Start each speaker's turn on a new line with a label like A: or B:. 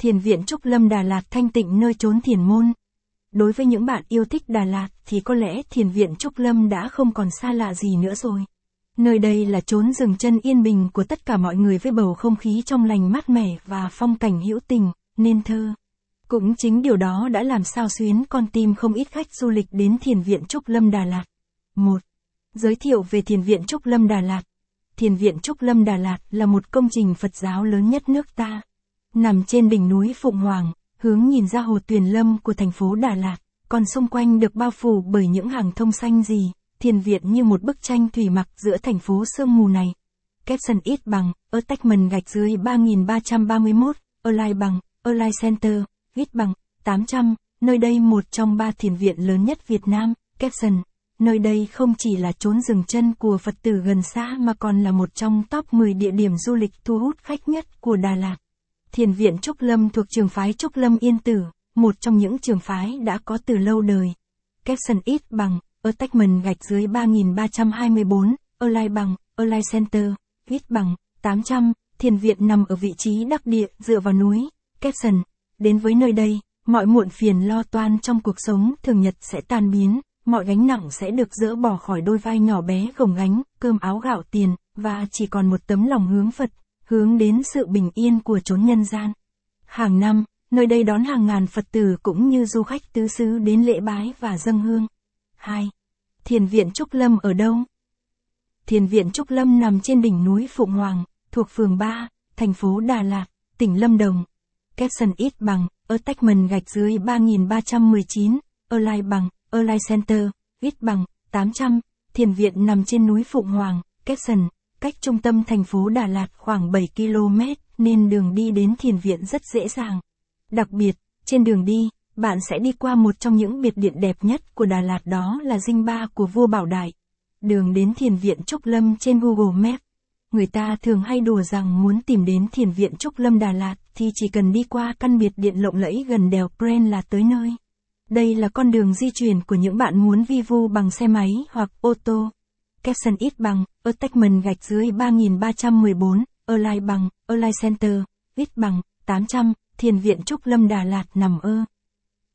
A: Thiền viện Trúc Lâm Đà Lạt thanh tịnh nơi trốn thiền môn. Đối với những bạn yêu thích Đà Lạt thì có lẽ thiền viện Trúc Lâm đã không còn xa lạ gì nữa rồi. Nơi đây là chốn dừng chân yên bình của tất cả mọi người với bầu không khí trong lành mát mẻ và phong cảnh hữu tình, nên thơ. Cũng chính điều đó đã làm sao xuyến con tim không ít khách du lịch đến thiền viện Trúc Lâm Đà Lạt. 1. Giới thiệu về thiền viện Trúc Lâm Đà Lạt. Thiền viện Trúc Lâm Đà Lạt là một công trình Phật giáo lớn nhất nước ta. Nằm trên đỉnh núi Phụng Hoàng, hướng nhìn ra hồ Tuyền Lâm của thành phố Đà Lạt, còn xung quanh được bao phủ bởi những hàng thông xanh gì, thiền viện như một bức tranh thủy mặc giữa thành phố sương mù này. Capson ít bằng, ở tách mần gạch dưới 3331, lai bằng, ở lai Center, ít bằng, 800, nơi đây một trong ba thiền viện lớn nhất Việt Nam, Capson. Nơi đây không chỉ là chốn dừng chân của Phật tử gần xa mà còn là một trong top 10 địa điểm du lịch thu hút khách nhất của Đà Lạt. Thiền viện Trúc Lâm thuộc trường phái Trúc Lâm Yên Tử, một trong những trường phái đã có từ lâu đời. Capson ít bằng, attachment gạch dưới 3324, Align bằng, Align Center, ít bằng, 800, thiền viện nằm ở vị trí đắc địa dựa vào núi, Capson. Đến với nơi đây, mọi muộn phiền lo toan trong cuộc sống thường nhật sẽ tan biến, mọi gánh nặng sẽ được dỡ bỏ khỏi đôi vai nhỏ bé gồng gánh, cơm áo gạo tiền, và chỉ còn một tấm lòng hướng Phật, hướng đến sự bình yên của chốn nhân gian. Hàng năm, nơi đây đón hàng ngàn Phật tử cũng như du khách tứ xứ đến lễ bái và dâng hương. 2. Thiền viện Trúc Lâm ở đâu? Thiền viện Trúc Lâm nằm trên đỉnh núi Phụng Hoàng, thuộc phường 3, thành phố Đà Lạt, tỉnh Lâm Đồng. Capson ít bằng, ở attachment gạch dưới 3319, lai bằng, ở lai Center, ít bằng, 800, thiền viện nằm trên núi Phụng Hoàng, Capson, cách trung tâm thành phố Đà Lạt khoảng 7 km, nên đường đi đến thiền viện rất dễ dàng. Đặc biệt, trên đường đi, bạn sẽ đi qua một trong những biệt điện đẹp nhất của Đà Lạt đó là dinh ba của vua Bảo Đại. Đường đến thiền viện Trúc Lâm trên Google Maps. Người ta thường hay đùa rằng muốn tìm đến thiền viện Trúc Lâm Đà Lạt thì chỉ cần đi qua căn biệt điện lộng lẫy gần đèo Pren là tới nơi. Đây là con đường di chuyển của những bạn muốn vi vu bằng xe máy hoặc ô tô caption ít bằng, attachment gạch dưới 3314, Align bằng, Align Center, ít bằng, 800, thiền viện Trúc Lâm Đà Lạt nằm ơ.